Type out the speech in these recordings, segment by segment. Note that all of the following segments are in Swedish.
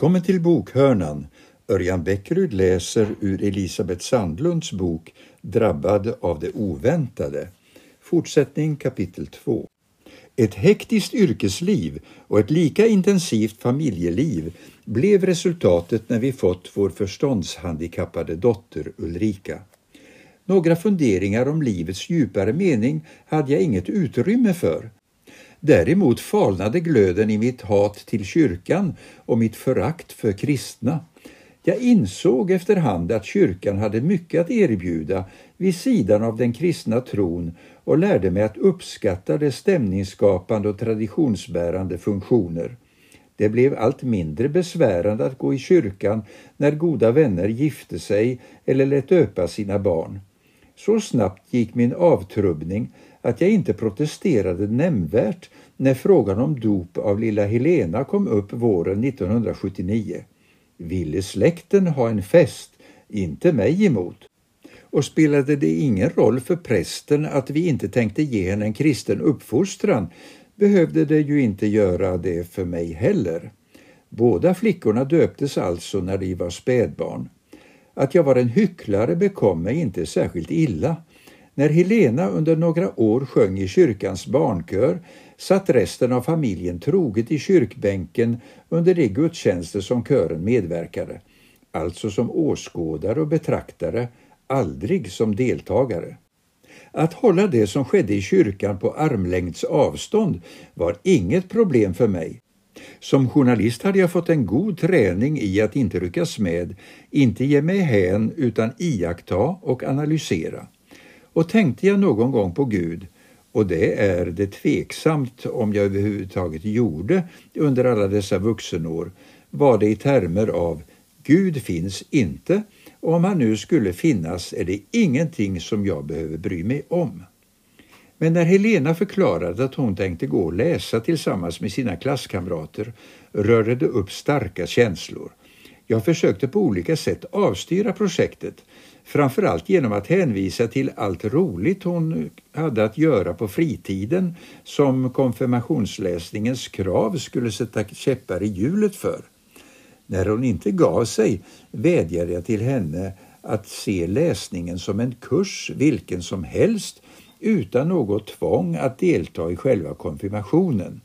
Välkommen till Bokhörnan. Örjan Bäckerud läser ur Elisabeth Sandlunds bok Drabbad av det oväntade. Fortsättning kapitel 2. Ett hektiskt yrkesliv och ett lika intensivt familjeliv blev resultatet när vi fått vår förståndshandikappade dotter Ulrika. Några funderingar om livets djupare mening hade jag inget utrymme för. Däremot falnade glöden i mitt hat till kyrkan och mitt förakt för kristna. Jag insåg efterhand att kyrkan hade mycket att erbjuda vid sidan av den kristna tron och lärde mig att uppskatta dess stämningsskapande och traditionsbärande funktioner. Det blev allt mindre besvärande att gå i kyrkan när goda vänner gifte sig eller lät döpa sina barn. Så snabbt gick min avtrubbning att jag inte protesterade nämnvärt när frågan om dop av lilla Helena kom upp våren 1979. Ville släkten ha en fest, inte mig emot. Och spelade det ingen roll för prästen att vi inte tänkte ge henne en kristen uppfostran behövde det ju inte göra det för mig heller. Båda flickorna döptes alltså när de var spädbarn. Att jag var en hycklare bekom mig inte särskilt illa. När Helena under några år sjöng i kyrkans barnkör satt resten av familjen troget i kyrkbänken under de gudstjänster som kören medverkade, alltså som åskådare och betraktare, aldrig som deltagare. Att hålla det som skedde i kyrkan på armlängds avstånd var inget problem för mig. Som journalist hade jag fått en god träning i att inte ryckas med, inte ge mig hän utan iaktta och analysera. Och tänkte jag någon gång på Gud, och det är det tveksamt om jag överhuvudtaget gjorde under alla dessa vuxenår, var det i termer av Gud finns inte och om han nu skulle finnas är det ingenting som jag behöver bry mig om. Men när Helena förklarade att hon tänkte gå och läsa tillsammans med sina klasskamrater rörde det upp starka känslor. Jag försökte på olika sätt avstyra projektet, framförallt genom att hänvisa till allt roligt hon hade att göra på fritiden som konfirmationsläsningens krav skulle sätta käppar i hjulet för. När hon inte gav sig vädjade jag till henne att se läsningen som en kurs vilken som helst utan något tvång att delta i själva konfirmationen.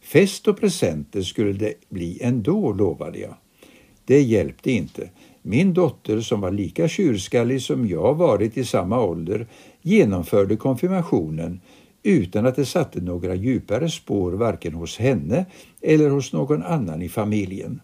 Fest och presenter skulle det bli ändå, lovade jag. Det hjälpte inte. Min dotter, som var lika tjurskallig som jag varit i samma ålder, genomförde konfirmationen utan att det satte några djupare spår varken hos henne eller hos någon annan i familjen.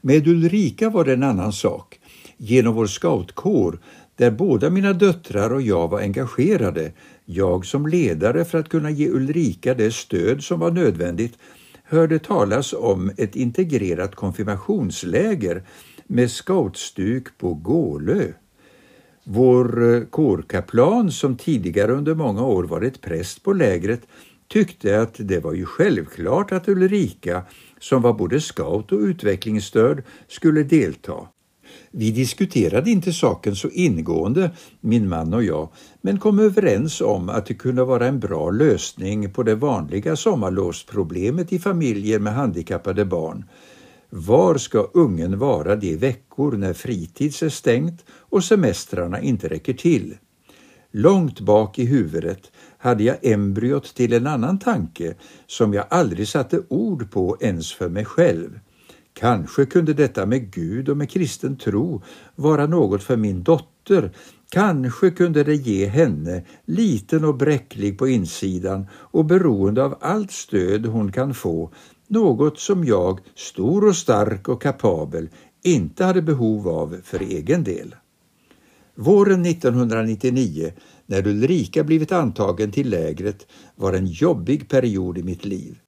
Med Ulrika var det en annan sak. Genom vår scoutkår, där båda mina döttrar och jag var engagerade, jag som ledare för att kunna ge Ulrika det stöd som var nödvändigt, hörde talas om ett integrerat konfirmationsläger med scoutstuk på Gålö. Vår eh, kårkaplan, som tidigare under många år varit präst på lägret, tyckte att det var ju självklart att Ulrika, som var både scout och utvecklingsstörd, skulle delta. Vi diskuterade inte saken så ingående, min man och jag, men kom överens om att det kunde vara en bra lösning på det vanliga sommarlovsproblemet i familjer med handikappade barn. Var ska ungen vara de veckor när fritids är stängt och semestrarna inte räcker till? Långt bak i huvudet hade jag embryot till en annan tanke som jag aldrig satte ord på ens för mig själv. Kanske kunde detta med Gud och med kristen tro vara något för min dotter. Kanske kunde det ge henne, liten och bräcklig på insidan och beroende av allt stöd hon kan få, något som jag, stor och stark och kapabel, inte hade behov av för egen del. Våren 1999, när Ulrika blivit antagen till lägret, var en jobbig period i mitt liv.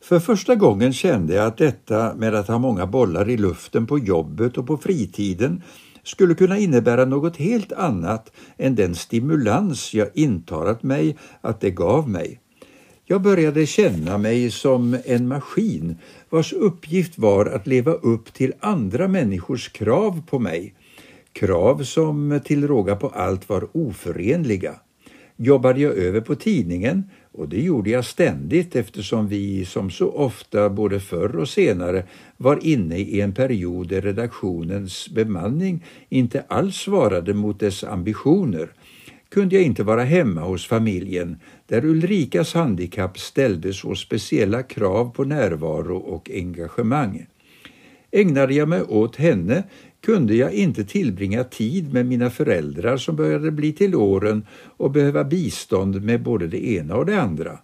För första gången kände jag att detta med att ha många bollar i luften på jobbet och på fritiden skulle kunna innebära något helt annat än den stimulans jag intalat mig att det gav mig. Jag började känna mig som en maskin vars uppgift var att leva upp till andra människors krav på mig. Krav som till råga på allt var oförenliga. Jobbade jag över på tidningen och det gjorde jag ständigt eftersom vi som så ofta både förr och senare var inne i en period där redaktionens bemanning inte alls svarade mot dess ambitioner kunde jag inte vara hemma hos familjen där Ulrikas handikapp ställde så speciella krav på närvaro och engagemang. Ägnade jag mig åt henne kunde jag inte tillbringa tid med mina föräldrar som började bli till åren och behöva bistånd med både det ena och det andra.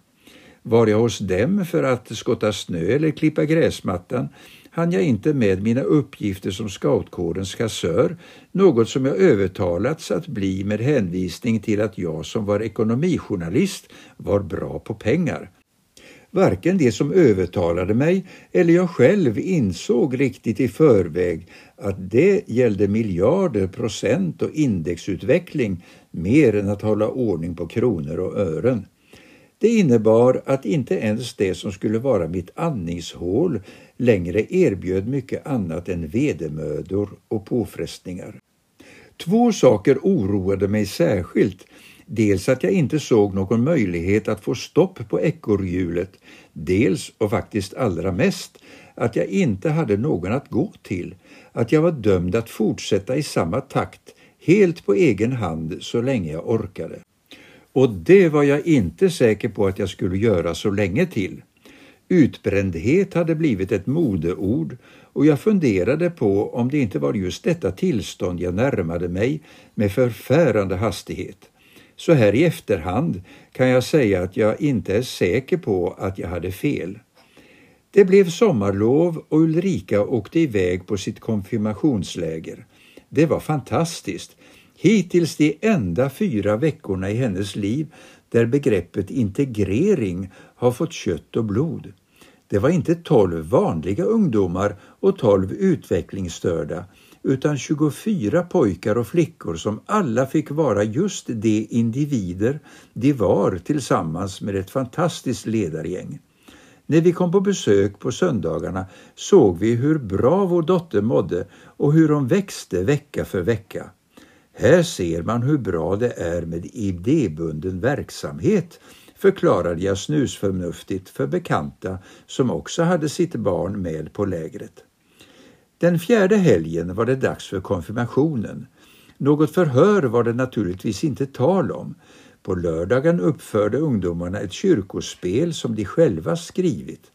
Var jag hos dem för att skotta snö eller klippa gräsmattan hann jag inte med mina uppgifter som scoutkårens kassör, något som jag övertalats att bli med hänvisning till att jag som var ekonomijournalist var bra på pengar. Varken de som övertalade mig eller jag själv insåg riktigt i förväg att det gällde miljarder, procent och indexutveckling mer än att hålla ordning på kronor och ören. Det innebar att inte ens det som skulle vara mitt andningshål längre erbjöd mycket annat än vedermödor och påfrestningar. Två saker oroade mig särskilt. Dels att jag inte såg någon möjlighet att få stopp på ekorrhjulet, dels och faktiskt allra mest att jag inte hade någon att gå till, att jag var dömd att fortsätta i samma takt helt på egen hand så länge jag orkade. Och det var jag inte säker på att jag skulle göra så länge till. Utbrändhet hade blivit ett modeord och jag funderade på om det inte var just detta tillstånd jag närmade mig med förfärande hastighet. Så här i efterhand kan jag säga att jag inte är säker på att jag hade fel. Det blev sommarlov och Ulrika åkte iväg på sitt konfirmationsläger. Det var fantastiskt. Hittills de enda fyra veckorna i hennes liv där begreppet integrering har fått kött och blod. Det var inte tolv vanliga ungdomar och tolv utvecklingsstörda utan 24 pojkar och flickor som alla fick vara just de individer de var tillsammans med ett fantastiskt ledargäng. När vi kom på besök på söndagarna såg vi hur bra vår dotter mådde och hur hon växte vecka för vecka. Här ser man hur bra det är med idébunden verksamhet, förklarade jag snusförnuftigt för bekanta som också hade sitt barn med på lägret. Den fjärde helgen var det dags för konfirmationen. Något förhör var det naturligtvis inte tal om. På lördagen uppförde ungdomarna ett kyrkospel som de själva skrivit.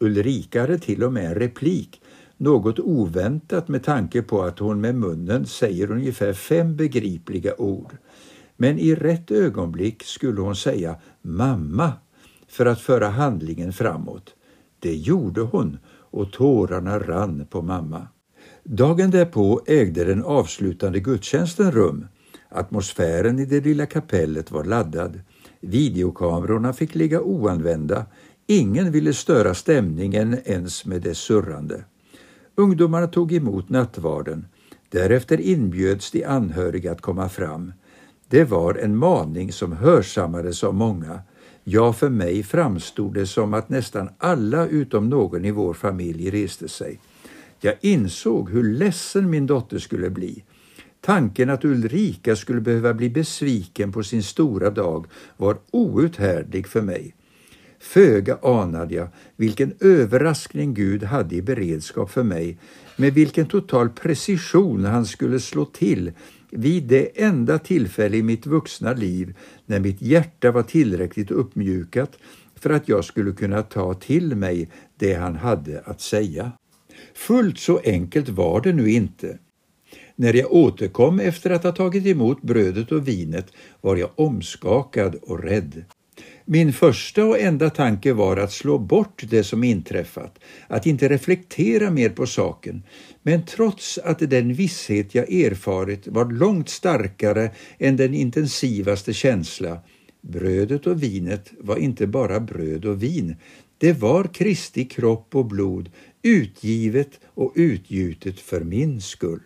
Ulrika hade till och med en replik något oväntat med tanke på att hon med munnen säger ungefär fem begripliga ord. Men i rätt ögonblick skulle hon säga mamma för att föra handlingen framåt. Det gjorde hon och tårarna rann på mamma. Dagen därpå ägde den avslutande gudstjänsten rum. Atmosfären i det lilla kapellet var laddad. Videokamerorna fick ligga oanvända. Ingen ville störa stämningen ens med dess surrande. Ungdomarna tog emot nattvarden. Därefter inbjöds de anhöriga att komma fram. Det var en maning som hörsammades av många. Ja, för mig framstod det som att nästan alla utom någon i vår familj reste sig. Jag insåg hur ledsen min dotter skulle bli. Tanken att Ulrika skulle behöva bli besviken på sin stora dag var outhärdlig för mig. Föga anade jag vilken överraskning Gud hade i beredskap för mig, med vilken total precision han skulle slå till vid det enda tillfälle i mitt vuxna liv när mitt hjärta var tillräckligt uppmjukat för att jag skulle kunna ta till mig det han hade att säga. Fullt så enkelt var det nu inte. När jag återkom efter att ha tagit emot brödet och vinet var jag omskakad och rädd. Min första och enda tanke var att slå bort det som inträffat, att inte reflektera mer på saken. Men trots att den visshet jag erfarit var långt starkare än den intensivaste känsla, brödet och vinet var inte bara bröd och vin, det var Kristi kropp och blod, utgivet och utgjutet för min skull.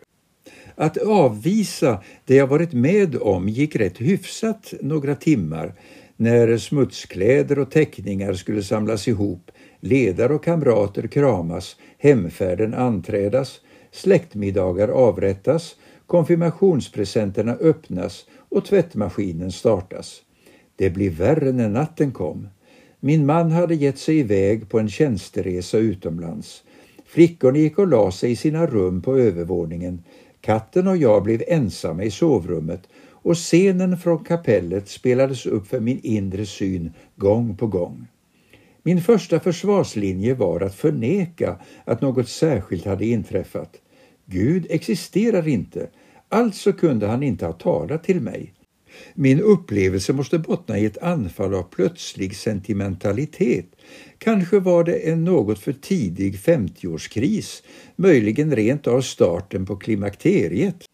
Att avvisa det jag varit med om gick rätt hyfsat några timmar, när smutskläder och teckningar skulle samlas ihop, ledare och kamrater kramas, hemfärden anträdas, släktmiddagar avrättas, konfirmationspresenterna öppnas och tvättmaskinen startas. Det blev värre när natten kom. Min man hade gett sig iväg på en tjänsteresa utomlands. Flickorna gick och la sig i sina rum på övervåningen. Katten och jag blev ensamma i sovrummet och scenen från kapellet spelades upp för min inre syn gång på gång. Min första försvarslinje var att förneka att något särskilt hade inträffat. Gud existerar inte, alltså kunde han inte ha talat till mig. Min upplevelse måste bottna i ett anfall av plötslig sentimentalitet. Kanske var det en något för tidig 50-årskris, möjligen rent av starten på klimakteriet.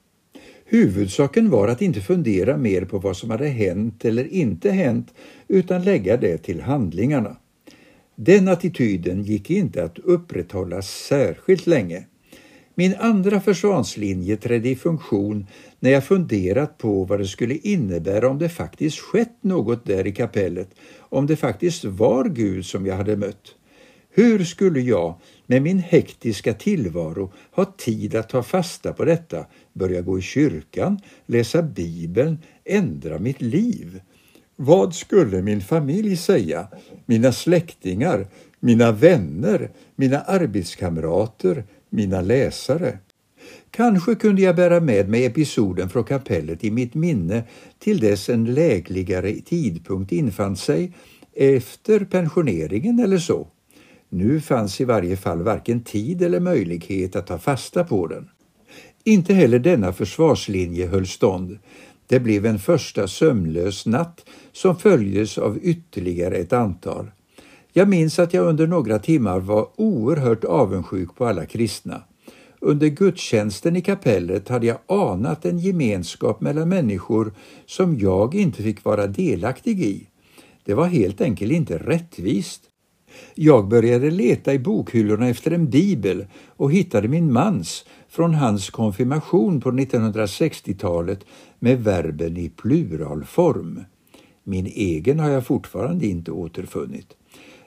Huvudsaken var att inte fundera mer på vad som hade hänt eller inte hänt, utan lägga det till handlingarna. Den attityden gick inte att upprätthålla särskilt länge. Min andra försvarslinje trädde i funktion när jag funderat på vad det skulle innebära om det faktiskt skett något där i kapellet, om det faktiskt var Gud som jag hade mött. Hur skulle jag med min hektiska tillvaro ha tid att ta fasta på detta, börja gå i kyrkan, läsa Bibeln, ändra mitt liv? Vad skulle min familj säga, mina släktingar, mina vänner, mina arbetskamrater, mina läsare? Kanske kunde jag bära med mig episoden från kapellet i mitt minne till dess en lägligare tidpunkt infann sig efter pensioneringen eller så. Nu fanns i varje fall varken tid eller möjlighet att ta fasta på den. Inte heller denna försvarslinje höll stånd. Det blev en första sömnlös natt som följdes av ytterligare ett antal. Jag minns att jag under några timmar var oerhört avundsjuk på alla kristna. Under gudstjänsten i kapellet hade jag anat en gemenskap mellan människor som jag inte fick vara delaktig i. Det var helt enkelt inte rättvist. Jag började leta i bokhyllorna efter en bibel och hittade min mans från hans konfirmation på 1960-talet med verben i pluralform. Min egen har jag fortfarande inte återfunnit.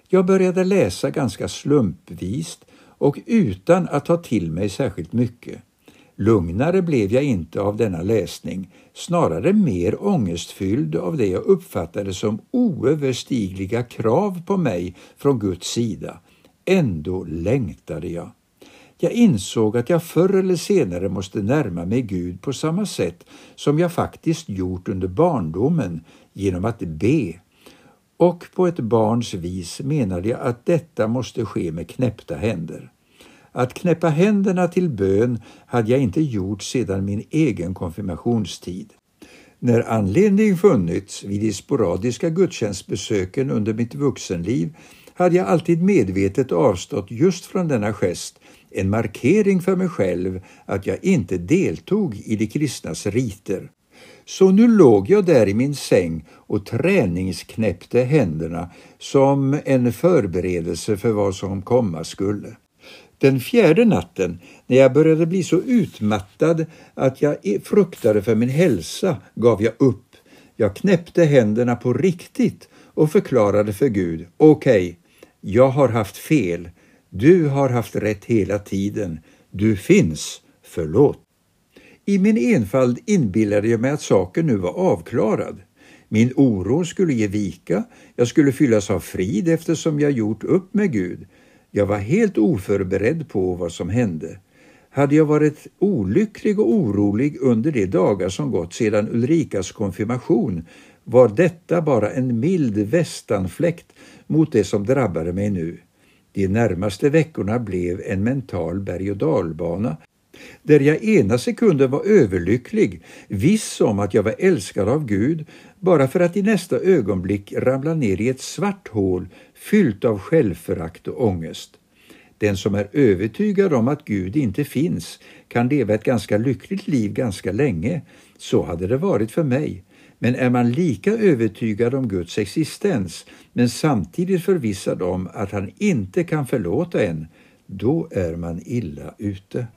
Jag började läsa ganska slumpvist och utan att ta till mig särskilt mycket. Lugnare blev jag inte av denna läsning, snarare mer ångestfylld av det jag uppfattade som oöverstigliga krav på mig från Guds sida. Ändå längtade jag. Jag insåg att jag förr eller senare måste närma mig Gud på samma sätt som jag faktiskt gjort under barndomen genom att be. Och på ett barns vis menade jag att detta måste ske med knäppta händer. Att knäppa händerna till bön hade jag inte gjort sedan min egen konfirmationstid. När anledning funnits vid de sporadiska gudstjänstbesöken under mitt vuxenliv hade jag alltid medvetet avstått just från denna gest, en markering för mig själv att jag inte deltog i de kristnas riter. Så nu låg jag där i min säng och träningsknäppte händerna som en förberedelse för vad som komma skulle. Den fjärde natten, när jag började bli så utmattad att jag fruktade för min hälsa, gav jag upp. Jag knäppte händerna på riktigt och förklarade för Gud, okej, okay, jag har haft fel. Du har haft rätt hela tiden. Du finns. Förlåt. I min enfald inbillade jag mig att saken nu var avklarad. Min oro skulle ge vika, jag skulle fyllas av frid eftersom jag gjort upp med Gud. Jag var helt oförberedd på vad som hände. Hade jag varit olycklig och orolig under de dagar som gått sedan Ulrikas konfirmation var detta bara en mild västanfläkt mot det som drabbade mig nu. De närmaste veckorna blev en mental berg och dalbana där jag ena sekunden var överlycklig, viss om att jag var älskad av Gud, bara för att i nästa ögonblick ramla ner i ett svart hål fyllt av självförakt och ångest. Den som är övertygad om att Gud inte finns kan leva ett ganska lyckligt liv ganska länge. Så hade det varit för mig. Men är man lika övertygad om Guds existens men samtidigt förvissad om att han inte kan förlåta en, då är man illa ute.